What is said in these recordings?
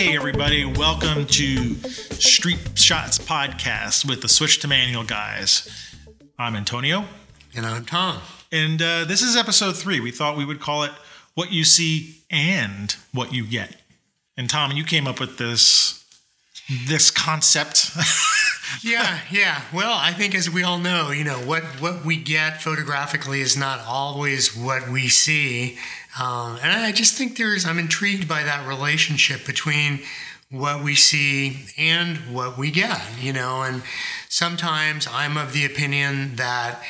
Hey, everybody, welcome to Street Shots Podcast with the Switch to Manual guys. I'm Antonio, And I'm Tom. and uh, this is episode three. We thought we would call it What You See and What You Get. And Tom, you came up with this this concept. Yeah, yeah. Well, I think as we all know, you know, what, what we get photographically is not always what we see. Um, and I just think there's, I'm intrigued by that relationship between what we see and what we get, you know, and sometimes I'm of the opinion that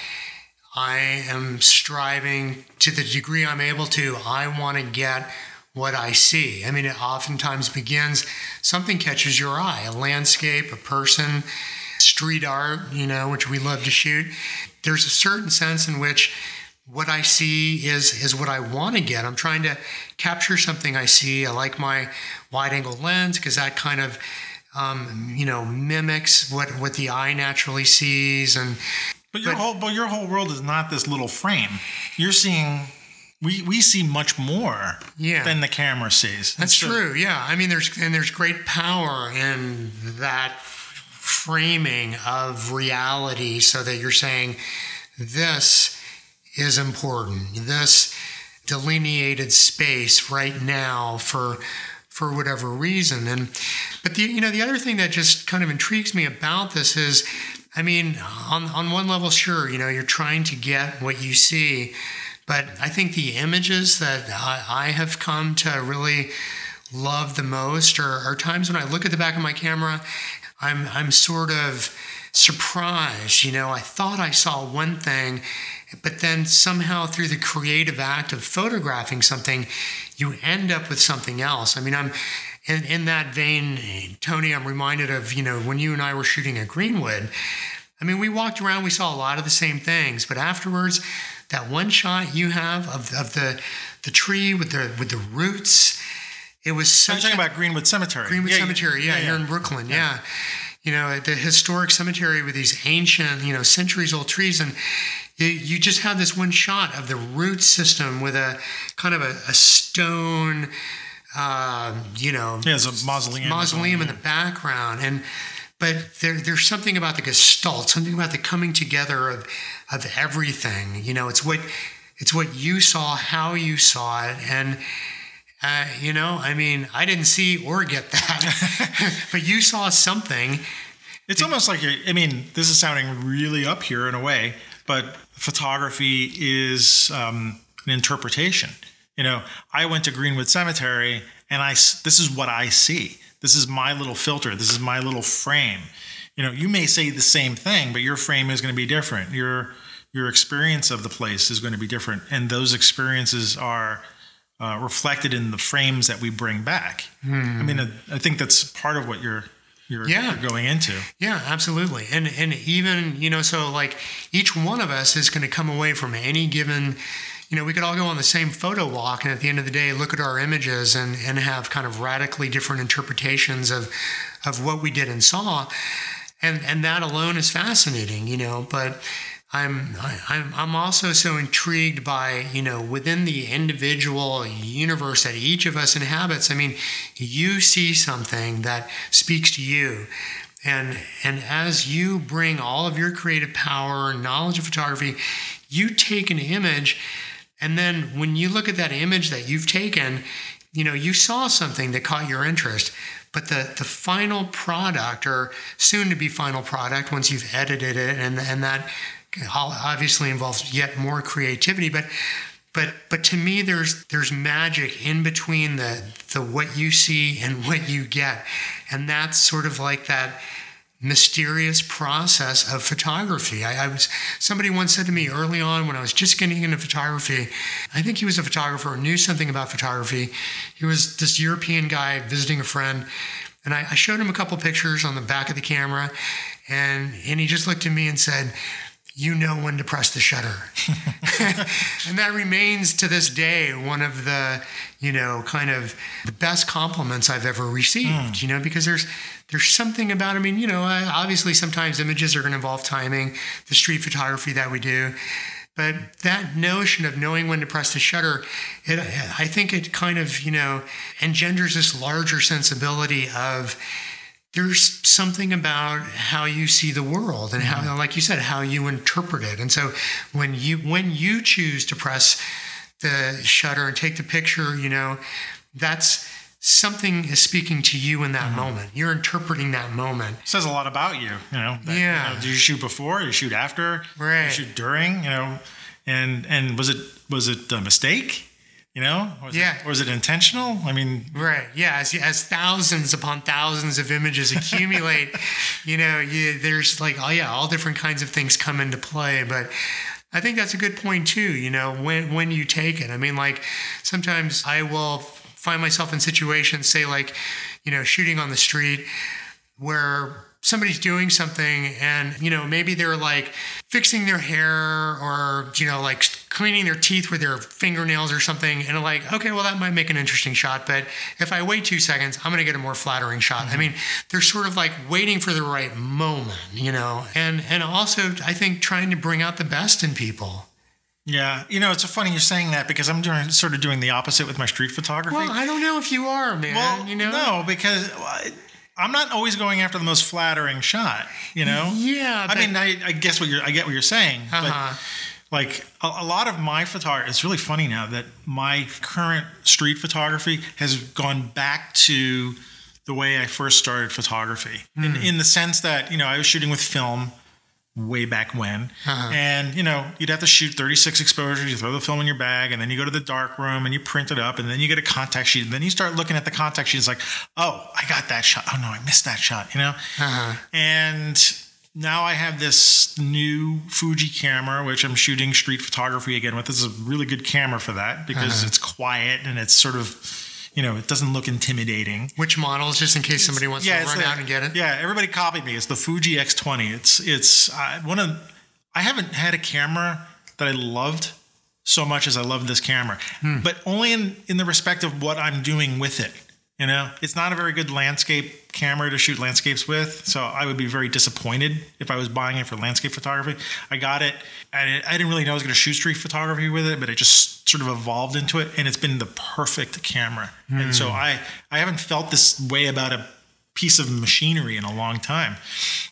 I am striving to the degree I'm able to, I want to get what I see. I mean, it oftentimes begins, something catches your eye, a landscape, a person, street art, you know, which we love to shoot. There's a certain sense in which what I see is is what I want to get. I'm trying to capture something I see. I like my wide angle lens because that kind of um, you know mimics what what the eye naturally sees and But your But- whole but your whole world is not this little frame. You're seeing we we see much more Yeah. than the camera sees. That's so- true. Yeah. I mean, there's and there's great power in that framing of reality, so that you're saying this is important. This delineated space right now for for whatever reason. And but the you know the other thing that just kind of intrigues me about this is. I mean, on, on one level, sure, you know, you're trying to get what you see, but I think the images that I, I have come to really love the most are, are times when I look at the back of my camera, I'm, I'm sort of surprised. You know, I thought I saw one thing, but then somehow through the creative act of photographing something, you end up with something else. I mean, I'm in, in that vein, Tony, I'm reminded of, you know, when you and I were shooting at Greenwood. I mean, we walked around, we saw a lot of the same things, but afterwards, that one shot you have of, of the the tree with the with the roots, it was such talking a, about Greenwood Cemetery? Greenwood Yeah, Cemetery, yeah, here in Brooklyn, yeah. You know, the historic cemetery with these ancient, you know, centuries old trees, and you, you just have this one shot of the root system with a kind of a, a stone, uh, you know, Yeah, there's a mausoleum. mausoleum in the background and but there, there's something about the gestalt something about the coming together of of everything you know it's what it's what you saw how you saw it and uh, you know i mean i didn't see or get that but you saw something It's almost like you're, I mean, this is sounding really up here in a way, but photography is um, an interpretation. You know, I went to Greenwood Cemetery, and I this is what I see. This is my little filter. This is my little frame. You know, you may say the same thing, but your frame is going to be different. Your your experience of the place is going to be different, and those experiences are uh, reflected in the frames that we bring back. I mean, I, I think that's part of what you're you're, Yeah. you're going into. Yeah, absolutely. And and even, you know, so like each one of us is going to come away from any given you know, we could all go on the same photo walk and at the end of the day look at our images and, and have kind of radically different interpretations of of what we did and saw. And and that alone is fascinating, you know, but I'm I'm I'm also so intrigued by you know within the individual universe that each of us inhabits. I mean, you see something that speaks to you, and and as you bring all of your creative power and knowledge of photography, you take an image, and then when you look at that image that you've taken, you know you saw something that caught your interest. But the, the final product, or soon to be final product, once you've edited it, and, and that obviously involves yet more creativity but but but to me there's there's magic in between the the what you see and what you get. And that's sort of like that mysterious process of photography. I, I was somebody once said to me early on when i was just getting into photography i think he was a photographer or knew something about photography. He was this european guy visiting a friend and I, I showed him a couple pictures on the back of the camera and and he just looked at me and said you know when to press the shutter. and that remains to this day one of the, you know, kind of the best compliments I've ever received, hmm. you know, because there's there's something about I mean, you know, I- obviously sometimes images are going to involve timing, the street photography that we do. But But that notion of knowing when to press the shutter, it, I think it kind of, you know, engenders this larger sensibility of there's something about how you see the world and how, like you said, how you interpret it. And so when you when you choose to press the shutter and take the picture, you know, that's something is speaking to you in that Mm-hmm. moment. You're interpreting that moment. it says a lot about you. You know. that, you Yeah. know, do you shoot before? Do you shoot after? Right. you shoot during? You know. And and was it was it a mistake? You know. Was Yeah. It, was it intentional? I mean, Right. Yeah. As, as thousands upon thousands of images accumulate, you know, you, there's like, oh yeah, all different kinds of things come into play. But I think that's a good point too. You know, when when you take it. I mean, like sometimes I will find myself in situations, say like, you know, shooting on the street where somebody's doing something and you know maybe they're like fixing their hair or you know like cleaning their teeth with their fingernails or something and I'm like okay well that might make an interesting shot but if i wait two seconds i'm going to get a more flattering shot i mm-hmm. mean they're sort of like waiting for the right moment you know and and also i think trying to bring out the best in people yeah. You know, it's funny you're saying that because I'm doing sort of doing the opposite with my street photography. well i don't know if you are man Well, you know no, because I- I'm not always going after the most flattering shot. You know. yeah I mean, I, I guess what you're, I get what you're saying, Uh-huh. but like a, a lot of my photography, it's really funny now that my current street photography has gone back to the way I first started photography, in, Hmm. in the sense that you know I was shooting with film way back when, Uh-huh. and you know you'd have to shoot 36 exposures. You throw the film in your bag, and then you go to the dark room and you print it up, and then you get a contact sheet, and then you start looking at the contact sheet. It's like, oh, I got that shot. Oh no, I missed that shot. You know, Uh-huh. and now I have this new Fuji camera, which I'm shooting street photography again with. This is a really good camera for that because it's quiet and it's sort of, you know, it doesn't look intimidating. which models just in case somebody wants to run the- out and get it Yeah, everybody copied me. It's the Fuji X20. It's it's uh, one of. I haven't had a camera that I loved so much as I love this camera, Hmm. but only in in the respect of what I'm doing with it. You know, it's not a very good landscape camera to shoot landscapes with, so I would be very disappointed if I was buying it for landscape photography. I got it. I, I didn't really know I was going to shoot street photography with it, but it just sort of evolved into it, and it's been the perfect camera. And so hmm. I I haven't felt this way about a piece of machinery in a long time.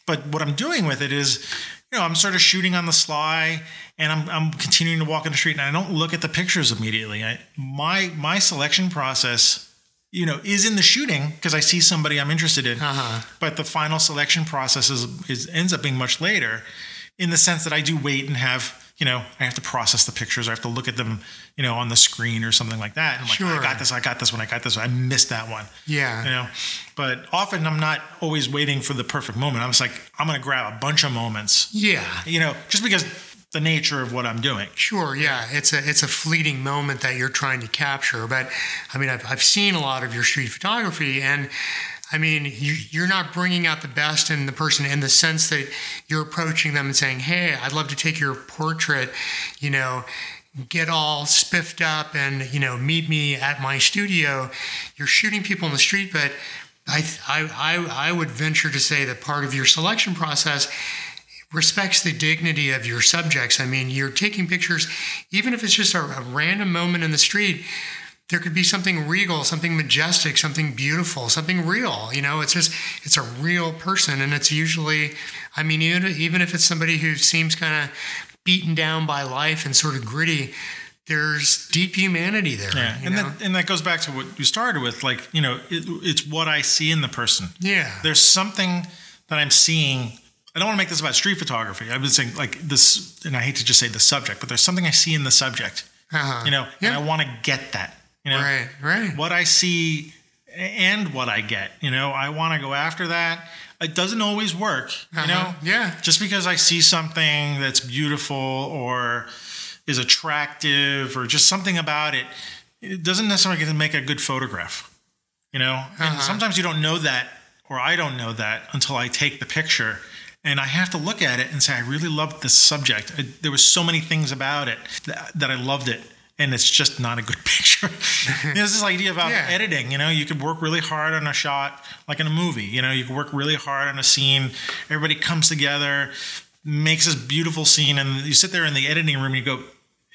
But what I'm doing with it is, you know, I'm sort of shooting on the sly and I'm, I'm continuing to walk in the street and I don't look at the pictures immediately. I, my my selection process, you know, is in the shooting because I see somebody I'm interested in. Uh-huh. But the final selection process is, is ends up being much later in the sense that I do wait and have you know, I have to process the pictures. I have to look at them, you know, on the screen or something like that. And I'm like, Sure. I got this, I got this one, I got this one. I missed that one yeah you know but often i'm not always waiting for the perfect moment i'm just like i'm gonna grab a bunch of moments yeah you know just because the nature of what i'm doing Sure, yeah, it's a it's a fleeting moment that you're trying to capture. But I mean, I've, I've seen a lot of your street photography, and I mean, you, you're not bringing out the best in the person in the sense that you're approaching them and saying, "Hey, I'd love to take your portrait," you know. Get all spiffed up and you know meet me at my studio. You're shooting people in the street, but I I I, I would venture to say that part of your selection process respects the dignity of your subjects. I mean, you're taking pictures, even if it's just a, a random moment in the street, there could be something regal, something majestic, something beautiful, something real. You know, it's just, it's a real person. And it's usually, I mean, even, even if it's somebody who seems kind of beaten down by life and sort of gritty, there's deep humanity there. yeah and know? that and that goes back to what you started with like you know it, it's what i see in the person yeah. there's something that i'm seeing i don't want to make this about street photography i've been saying like this and i hate to just say the subject but there's something i see in the subject Uh-huh. you know Yeah. and i want to get that you know Right, right. what I see and what I get. You know, I want to go after that. It doesn't always work. You know, Uh-huh. Yeah. just because I see something that's beautiful or is attractive or just something about it, it doesn't necessarily get to make a good photograph. You know, and Uh-huh. sometimes you don't know that, or I don't know that until I take the picture. And I have to look at it and say, I really loved this subject. I, there was so many things about it that, that I loved it. And it's just not a good picture. there's this idea about Yeah. editing. You know, you could work really hard on a shot, like in a movie. You know, you could work really hard on a scene. Everybody comes together. makes this beautiful scene, and you sit there in the editing room and you go,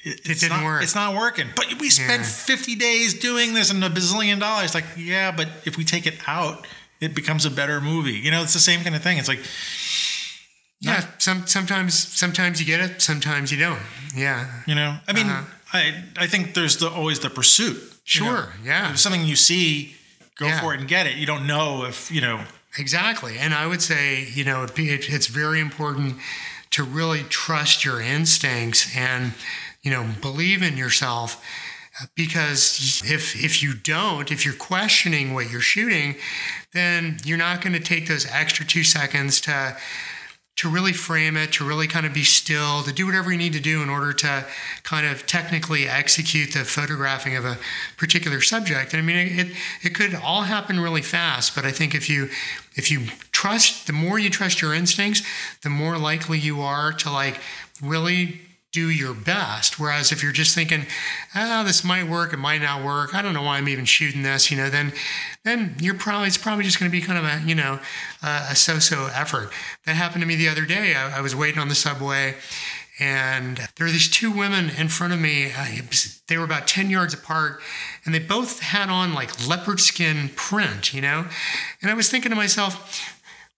it, it's didn't not, work. It's not working. But we spent Yeah. 50 days doing this and a bazillion dollars. Like, yeah, but if we take it out, it becomes a better movie. You know, it's the same kind of thing. It's like, Yeah, some sometimes sometimes you get it, sometimes you don't. Yeah. you know, I mean, Uh-huh. I I think there's the, always the pursuit. you know. Sure, yeah. If something you see, go Yeah. for it and get it. You don't know if you know. Exactly. And I would say, you know, it, it, it's very important to really trust your instincts and, you know, believe in yourself because if if you don't, if you're questioning what you're shooting, then you're not going to take those extra 2 seconds to to really frame it, to really kind of be still, to do whatever you need to do in order to kind of technically execute the photographing of a particular subject. And I mean, it it could all happen really fast, but I think if you if you trust, the more you trust your instincts, the more likely you are to like really do your best. Whereas if you're just thinking, ah, this might work, it might not work. I don't know why I'm even shooting this. You know, then then you're probably it's probably just going to be kind of a you know a, a so-so effort. That happened to me the other day. I, I was waiting on the subway. And there were these two women in front of me. Uh, was- they were about 10 yards apart, and they both had on like leopard skin print, you know? And I was thinking to myself,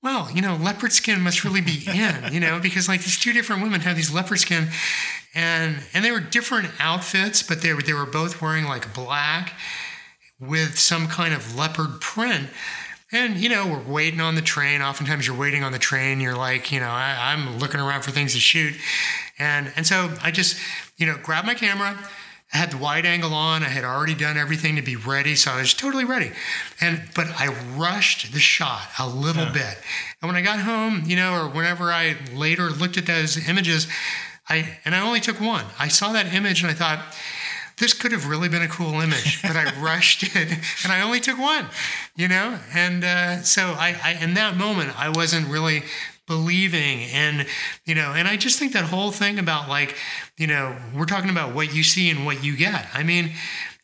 well, you know, leopard skin must really be in, you know, because like these two different women have these leopard skin, and and they were different outfits, but they were they were both wearing like black with some kind of leopard print. And you know, we're waiting on the train. Oftentimes, you're waiting on the train. You're like, you know, I, I'm looking around for things to shoot, and and so I just, you know, grab my camera. I had the wide angle on. I had already done everything to be ready, so I was totally ready. And but I rushed the shot a little bit. And when I got home, you know, or whenever I later looked at those images, I and I only took one. I saw that image and I thought, this could have really been a cool image, but I rushed it and I only took one, you know? And uh, so I, I, in that moment, I wasn't really believing and, you know, and I just think that whole thing about like, you know, we're talking about what you see and what you get. I mean,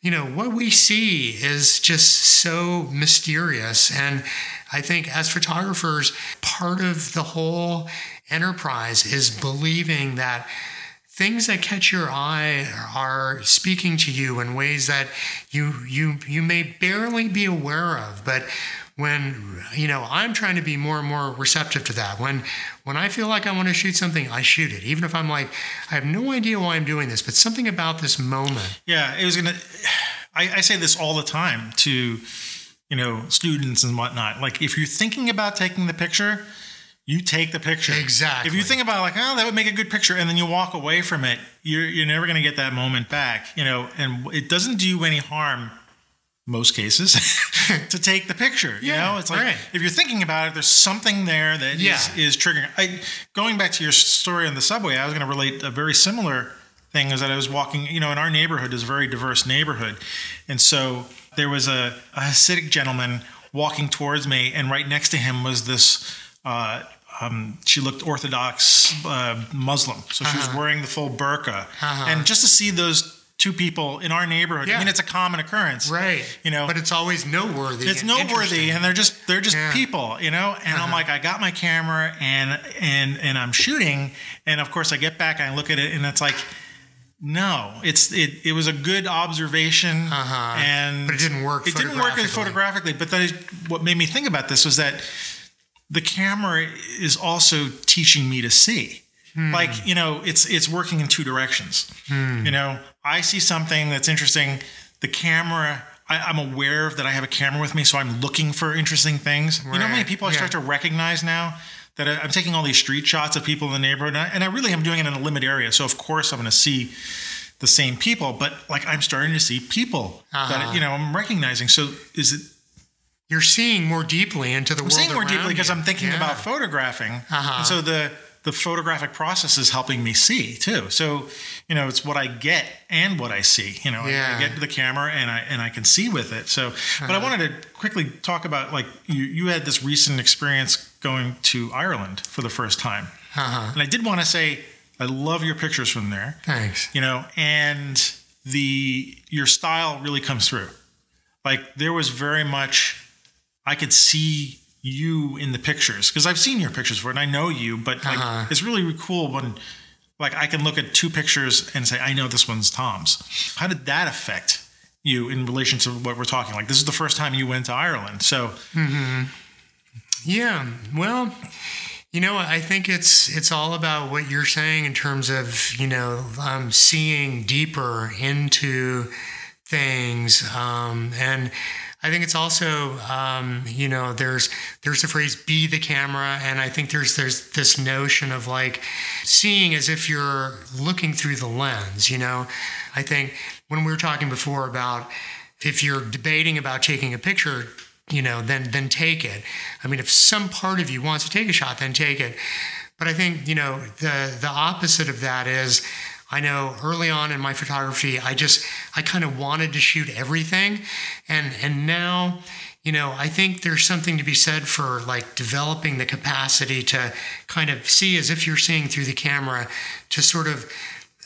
you know, what we see is just so mysterious. And I think as photographers, part of the whole enterprise is believing that things that catch your eye are speaking to you in ways that you you you may barely be aware of but when you know i'm trying to be more and more receptive to that when when i feel like i want to shoot something i shoot it even if i'm like i have no idea why i'm doing this but something about this moment Yeah, it was gonna. I, I say this all the time to, you know, students and whatnot. Like, if you're thinking about taking the picture, you take the picture. Exactly. If you think about like, oh, that would make a good picture, and then you walk away from it, you're you're never gonna get that moment back. You know, and it doesn't do you any harm. Most cases, to take the picture. You Yeah, know, it's like right. if you're thinking about it, there's something there that is Yeah. is triggering. I going back to your story on the subway, I was going to relate a very similar thing. Is that I was walking, you know, in our neighborhood is a very diverse neighborhood, and so there was a, a Hasidic gentleman walking towards me, and right next to him was this. Uh, um, she looked Orthodox uh, Muslim, so she was Uh-huh. wearing the full burqa, Uh-huh. and just to see those two people in our neighborhood, I mean, it's a common occurrence, right You know, but it's always noteworthy it's and noteworthy and they're just they're just Yeah. people you know and i'm Uh-huh. like i got my camera and and and i'm shooting and of course i get back and i look at it and it's like no it's it, it was a good observation Uh-huh. and But it didn't work it didn't work photographically. photographically but that is what made me think about this was that the camera is also teaching me to see Hmm. like you know it's it's working in two directions you know i see something that's interesting the camera I, i'm aware that i have a camera with me so i'm looking for interesting things you know how many Right. people i Yeah. start to recognize now that I, i'm taking all these street shots of people in the neighborhood and I, and I really am doing it in a limited area so of course i'm going to see the same people but like i'm starting to see people Uh-huh. that you know i'm recognizing so is it you're seeing more deeply into the world. I'm world seeing more deeply because. I'm thinking Yeah. about photographing. Uh-huh. And so the the photographic process is helping me see too. So, you know, it's what I get and what I see. You know, I- I, Yeah. get the camera and I and I can see with it. So, but I Uh-huh. wanted to quickly talk about like you you had this recent experience going to Ireland for the first time. uh-huh. And I did want to say I love your pictures from there thanks you know and the your style really comes through like there was very much i could see you in the pictures because I've seen your pictures before and I know you, but like Uh-huh. it's really cool when like I can look at two pictures and say I know this one's Tom's. How did that affect you in relation to what we're talking? Like this is the first time you went to Ireland, so Yeah. Well, you know, I think it's it's all about what you're saying in terms of you know um, seeing deeper into things, um, and I think it's also um, you know there's there's the phrase "be the camera," and I think there's there's this notion of like seeing as if you're looking through the lens. You know, I think when we were talking before about if you're debating about taking a picture you know, then then take it. I mean, if some part of you wants to take a shot, then take it. But I think you know the the opposite of that is. I know early on in my photography, I just I kind of wanted to shoot everything, and and now, you know, I think there's something to be said for like developing the capacity to kind of see as if you're seeing through the camera, to sort of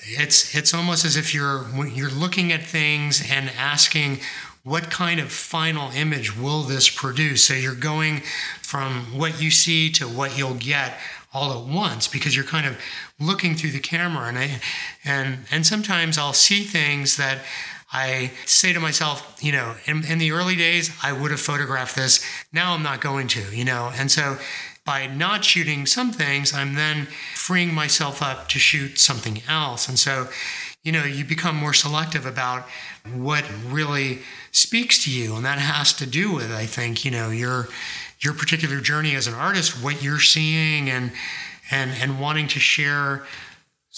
it's it's almost as if you're you're looking at things and asking what kind of final image will this produce? So you're going from what you see to what you'll get all at once because you're kind of looking through the camera and I, and and sometimes I'll see things that I say to myself, you know, in, in the early days, I would have photographed this. Now I'm not going to, you know. And so by not shooting some things, I'm then freeing myself up to shoot something else. And so, you know, you become more selective about what really speaks to you. And that has to do with, I think, you know, your your particular journey as an artist, what you're seeing and and and wanting to share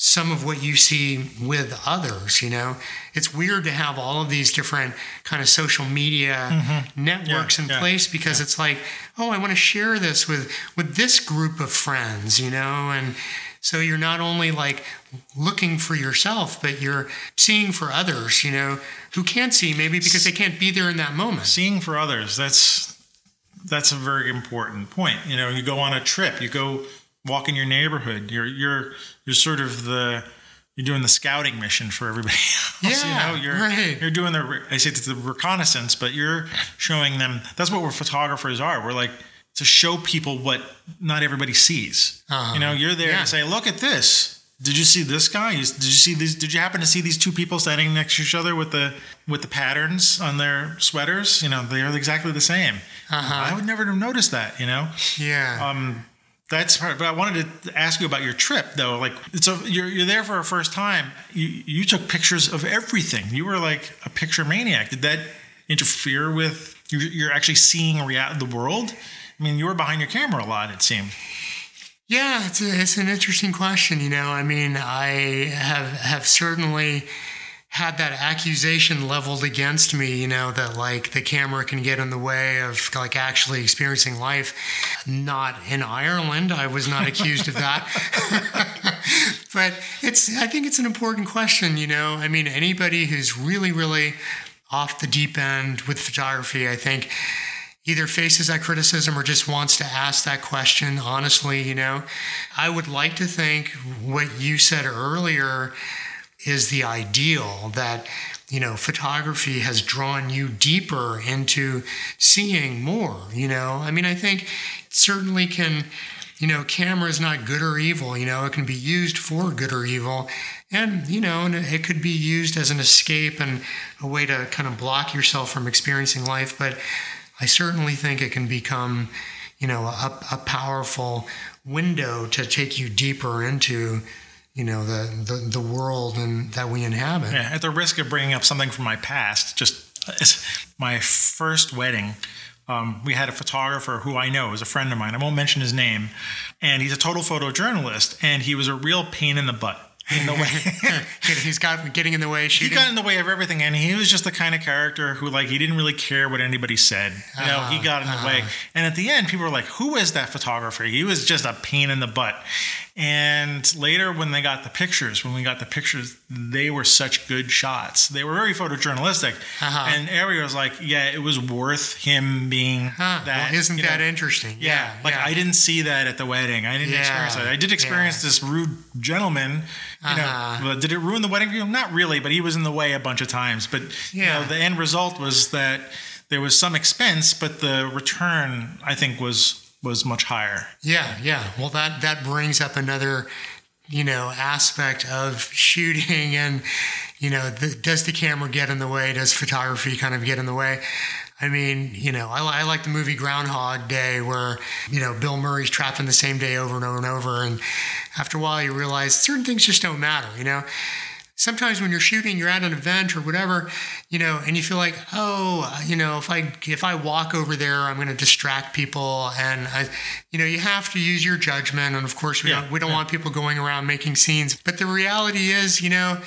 some of what you see with others you know? It's weird to have all of these different kind of social media mm-hmm. networks Yeah, in yeah, place because it's like oh i want to share this with with this group of friends you know? And so you're not only like looking for yourself but you're seeing for others you know? Who can't see maybe because they can't be there in that moment. Seeing for others that's that's a very important point you know you go on a trip you go walk in your neighborhood you're you're you're sort of the you're doing the scouting mission for everybody else Yeah, you know you're right. you're doing the i say it's the reconnaissance but you're showing them that's what we're photographers are we're like to show people what not everybody sees Uh-huh. you know you're there Yeah. to say look at this did you see this guy? Did you see these? Did you happen to see these two people standing next to each other with the with the patterns on their sweaters? You know, they are exactly the same. Uh-huh. I would never have noticed that. You know, yeah um, that's part. But I wanted to ask you about your trip, though. Like, so you're you're there for a first time. You you took pictures of everything. You were like a picture maniac. Did that interfere with you're, you're actually seeing rea- the world? I mean, you were behind your camera a lot. It seemed. Yeah, it's, a, it's an interesting question. You know, I mean, I have have certainly had that accusation leveled against me. You know, that like the camera can get in the way of like actually experiencing life. Not in Ireland. I was not accused of that. but it's. I think it's an important question. You know, I mean, anybody who's really, really off the deep end with photography, I think either faces that criticism or just wants to ask that question honestly you know? I would like to think what you said earlier is the ideal that you know photography has drawn you deeper into seeing more you know? I mean i think certainly can you know camera is not good or evil you know? It can be used for good or evil. And you know and it could be used as an escape and a way to kind of block yourself from experiencing life. But I certainly think it can become, you know, a, a powerful window to take you deeper into, you know, the the, the world and that we inhabit. Yeah, at the risk of bringing up something from my past, just my first wedding, um, we had a photographer who I know is a friend of mine. I won't mention his name, and he's a total photojournalist, and he was a real pain in the butt. In the way, He's got getting in the way. he got in the way of everything, and he was just the kind of character who, like, he didn't really care what anybody said. You know, he uh-huh. got in the way, uh-huh. and at the end, people were like, "Who is that photographer?" He was just a pain in the butt. And later, when they got the pictures, when we got the pictures, they were such good shots. They were very photojournalistic. Uh-huh. And Ari was like, "Yeah, it was worth him being Huh, that." well, isn't you know, that interesting? yeah, like yeah. I didn't see that at the wedding. I didn't Yeah, experience that. I did experience yeah. this rude gentleman. You Uh-huh. know, but did it ruin the wedding view? Not really, but he was in the way a bunch of times. But you Yeah. know, the end result was that there was some expense, but the return I think was was much higher. Yeah, yeah. Well, that that brings up another, you know, aspect of shooting, and you know, the, does the camera get in the way? Does photography kind of get in the way? I mean, you know, I, I like the movie Groundhog Day, where you know Bill Murray's trapped in the same day over and over and over, and after a while you realize certain things just don't matter. You know, sometimes when you're shooting, you're at an event or whatever, you know, and you feel like, oh, you know, if I if I walk over there, I'm going to distract people, and I, you know, you have to use your judgment, and of course, we Yeah, don't we don't yeah. want people going around making scenes, but the reality is, you know.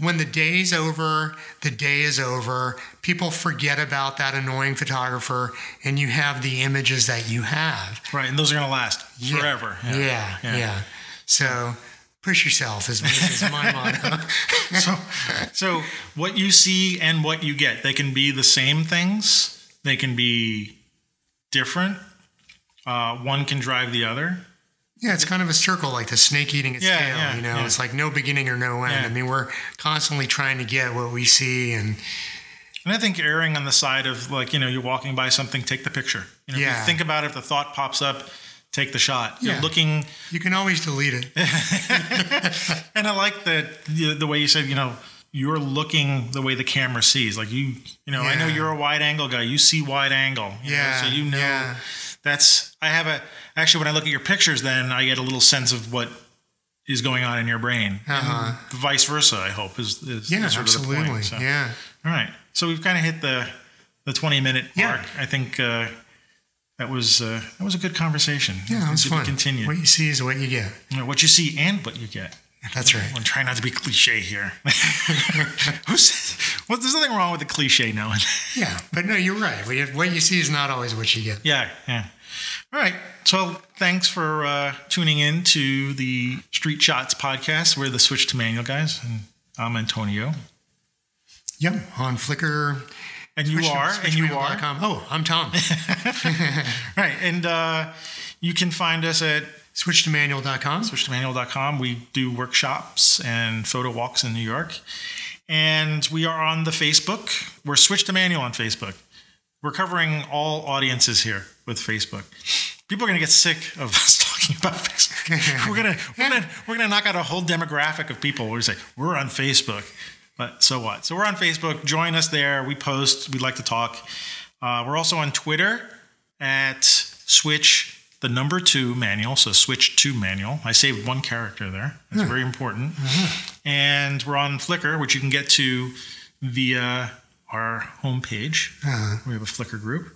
When the day's over, the day is over. People forget about that annoying photographer, and you have the images that you have. Right, and those are going to last Yeah. forever. Yeah, yeah. So push yourself is, is my motto. so, so what you see and what you get, they can be the same things. They can be different. Uh, one can drive the other. Yeah, it's kind of a circle, like the snake eating its Yeah, tail. yeah, you know, yeah. it's like no beginning or no end. Yeah. I mean, we're constantly trying to get what we see, and And I think erring on the side of like, you know, you're walking by something, take the picture. You know, if Yeah. you think about it, if the thought pops up, take the shot. Yeah. You're looking, you can always delete it. and I like that the, the way you said, you know, you're looking the way the camera sees. Like you, you know, I know you're a wide angle guy. You see wide angle. you know, Yeah, so you know yeah. that's. I have a actually when I look at your pictures, then I get a little sense of what is going on in your brain. Uh-huh. And vice versa. I hope is is, Yeah, is sort of the absolutely. point. So, Yeah, All right. So we've kind of hit the the 20 minute Yeah. mark. I think uh, that was uh, that was a good conversation. yeah, that was fun. Continued. What you see is what you get. You know, what you see and what you get. That's right. I'm trying not to be cliche here. Who well, there's nothing wrong with the cliche now. Yeah, but no, you're right. What you, what you see is not always what you get. yeah, yeah. All right. So thanks for uh, tuning in to the Street Shots podcast. We're the Switch to Manual guys, and I'm Antonio. Yep, on Flickr. And you Switch- are, and you are. Oh, I'm Tom. Right. And uh, you can find us at SwitchToManual.com. switchtomanual.com. We do workshops and photo walks in New York. And we are on the Facebook. We're Switch to Manual on Facebook. We're covering all audiences here with Facebook. People are going to get sick of us talking about Facebook. we're going to we're going to we're to knock out a whole demographic of people. We're gonna say we're on Facebook, but so what? So we're on Facebook. Join us there. We post. We'd like to talk. Uh, we're also on Twitter at Switch the number two manual. So Switch to manual. I saved one character there. That's very important. And we're on Flickr, which you can get to via our homepage. Uh, We have a Flickr group.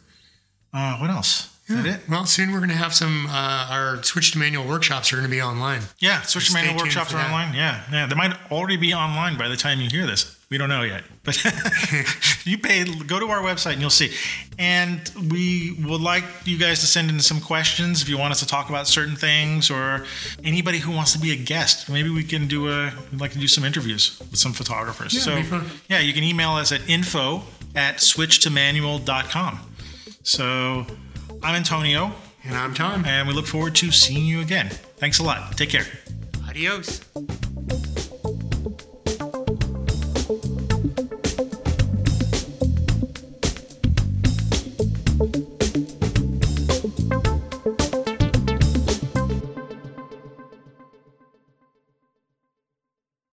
Uh, what else? That it? well, soon we're going to have some, uh, our Switch to Manual workshops are going to be online. Yeah, Switch to Manual workshops are that. online. Yeah, yeah. They might already be online by the time you hear this. We don't know yet, but you pay. Go to our website and you'll see. And we would like you guys to send in some questions if you want us to talk about certain things, or anybody who wants to be a guest. Maybe we can do a. We'd like to do some interviews with some photographers. Yeah, so yeah, you can email us at info at switchtomanual.com. So I'm Antonio, And I'm Tom. and we look forward to seeing you again. Thanks a lot. Take care. Adios.